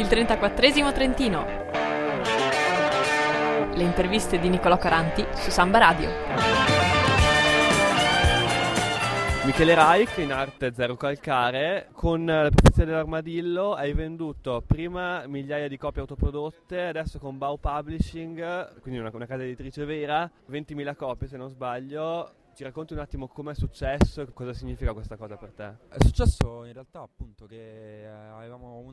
Il 34 Trentino. Le interviste di Nicolò Caranti su Samba Radio. Michele Reich in arte Zero Calcare con la profezia dell'armadillo hai venduto prima migliaia di copie autoprodotte adesso con Bau Publishing quindi una, una casa editrice vera 20.000 copie se non sbaglio ci racconti un attimo com'è successo e cosa significa questa cosa per te? È successo in realtà appunto che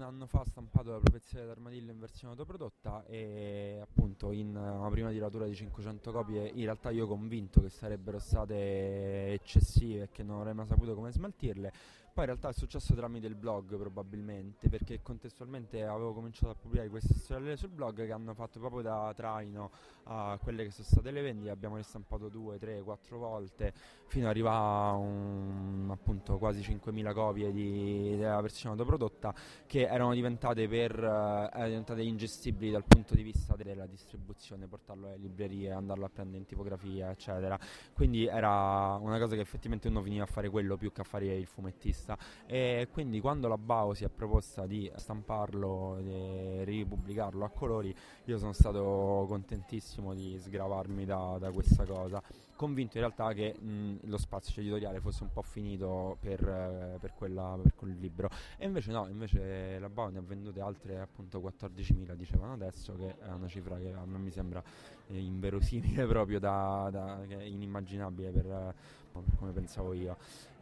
anno fa stampato la profezia dell'armadillo in versione autoprodotta e appunto in una prima tiratura di 500 copie in realtà io convinto che sarebbero state eccessive e che non avrei mai saputo come smaltirle poi in realtà è successo tramite il blog probabilmente, perché contestualmente avevo cominciato a pubblicare queste storie sul blog che hanno fatto proprio da traino a quelle che sono state le vendite, abbiamo ristampato due, tre, quattro volte fino ad arrivare a un, appunto quasi 5.000 copie di, della versione autoprodotta che erano diventate, per, eh, diventate ingestibili dal punto di vista della distribuzione, portarlo alle librerie, andarlo a prendere in tipografia eccetera, quindi era una cosa che effettivamente uno veniva a fare quello più che a fare il fumettista questa e quindi quando la Bao si è proposta di stamparlo e ripubblicarlo a colori io sono stato contentissimo di sgravarmi da, da questa cosa convinto in realtà che mh, lo spazio editoriale fosse un po' finito per, eh, per, quella, per, quel libro. E invece no, invece la Bao ne ha vendute altre appunto 14.000 dicevano adesso che è una cifra che a me mi sembra eh, inverosimile proprio da, da inimmaginabile per, per come pensavo io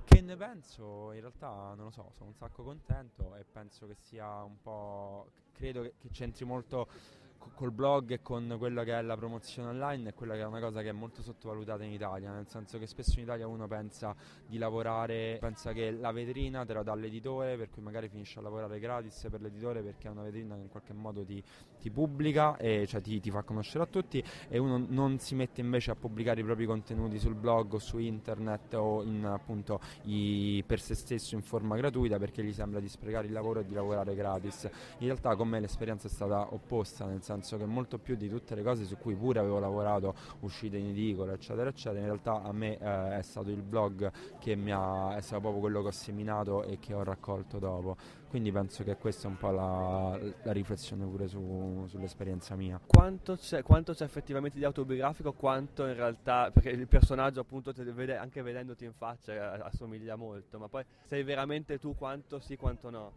che ne penso? In realtà non lo so, sono un sacco contento e penso che sia un po'. credo che, che c'entri molto col blog e con quella che è la promozione online è quella che è una cosa che è molto sottovalutata in Italia, nel senso che spesso in Italia uno pensa di lavorare, pensa che la vetrina te la dà l'editore, per cui magari finisce a lavorare gratis per l'editore perché è una vetrina che in qualche modo ti, ti pubblica e cioè ti, ti, fa conoscere a tutti e uno non si mette invece a pubblicare i propri contenuti sul blog o su internet o in, appunto i, per se stesso in forma gratuita perché gli sembra di sprecare il lavoro e di lavorare gratis. In realtà con me l'esperienza è stata opposta, nel senso senso che molto più di tutte le cose su cui pure avevo lavorato, uscite in edicola, eccetera, eccetera, in realtà a me eh, è stato il blog che mi ha, è stato proprio quello che ho seminato e che ho raccolto dopo. Quindi penso che questa è un po' la, la riflessione pure su, sull'esperienza mia. Quanto c'è, quanto c'è, effettivamente di autobiografico, quanto in realtà, perché il personaggio appunto vede, anche vedendoti in faccia eh, assomiglia molto, ma poi sei veramente tu quanto sì, quanto no?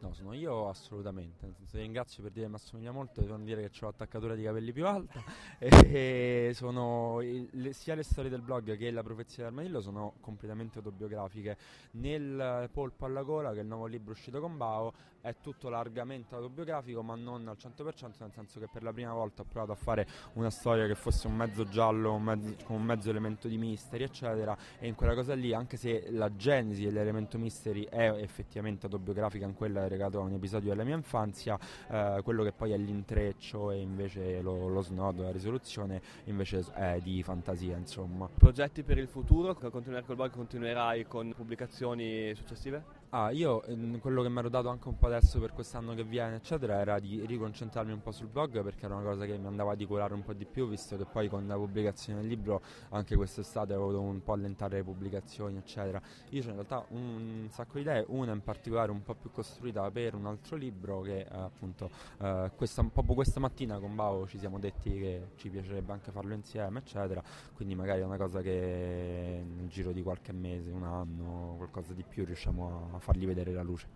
No, sono io assolutamente. Ti ringrazio per dire che mi assomiglia molto. Devo dire che ho l'attaccatura di capelli più alta. e sono le, sia le storie del blog che la profezia dell'armadillo sono completamente autobiografiche. Nel Polpo alla gola, che è il nuovo libro uscito con Bao, è tutto largamente autobiografico, ma non al 100%, nel senso che per la prima volta ho provato a fare una storia che fosse un mezzo giallo, un mezzo, con un mezzo elemento di mystery, eccetera. E in quella cosa lì, anche se la genesi dell'elemento mystery è effettivamente autobiografica in quella legato a un episodio della mia infanzia, eh, quello che poi è l'intreccio e invece lo, lo snodo, la risoluzione invece è di fantasia insomma. Progetti per il futuro? Continuare col blog continuerai con pubblicazioni successive? Ah, io ehm, quello che mi ero dato anche un po' adesso per quest'anno che viene, eccetera, era di riconcentrarmi un po' sul blog perché era una cosa che mi andava di curare un po' di più, visto che poi con la pubblicazione del libro anche quest'estate avevo dovuto un po' allentare le pubblicazioni, eccetera. Io ho in realtà un, sacco di idee, una in particolare un po' più costruita per un altro libro che eh, appunto eh, questa, proprio questa mattina con Bao ci siamo detti che ci piacerebbe anche farlo insieme, eccetera. Quindi magari è una cosa che nel giro di qualche mese, un anno, qualcosa di più riusciamo a fargli vedere la luce.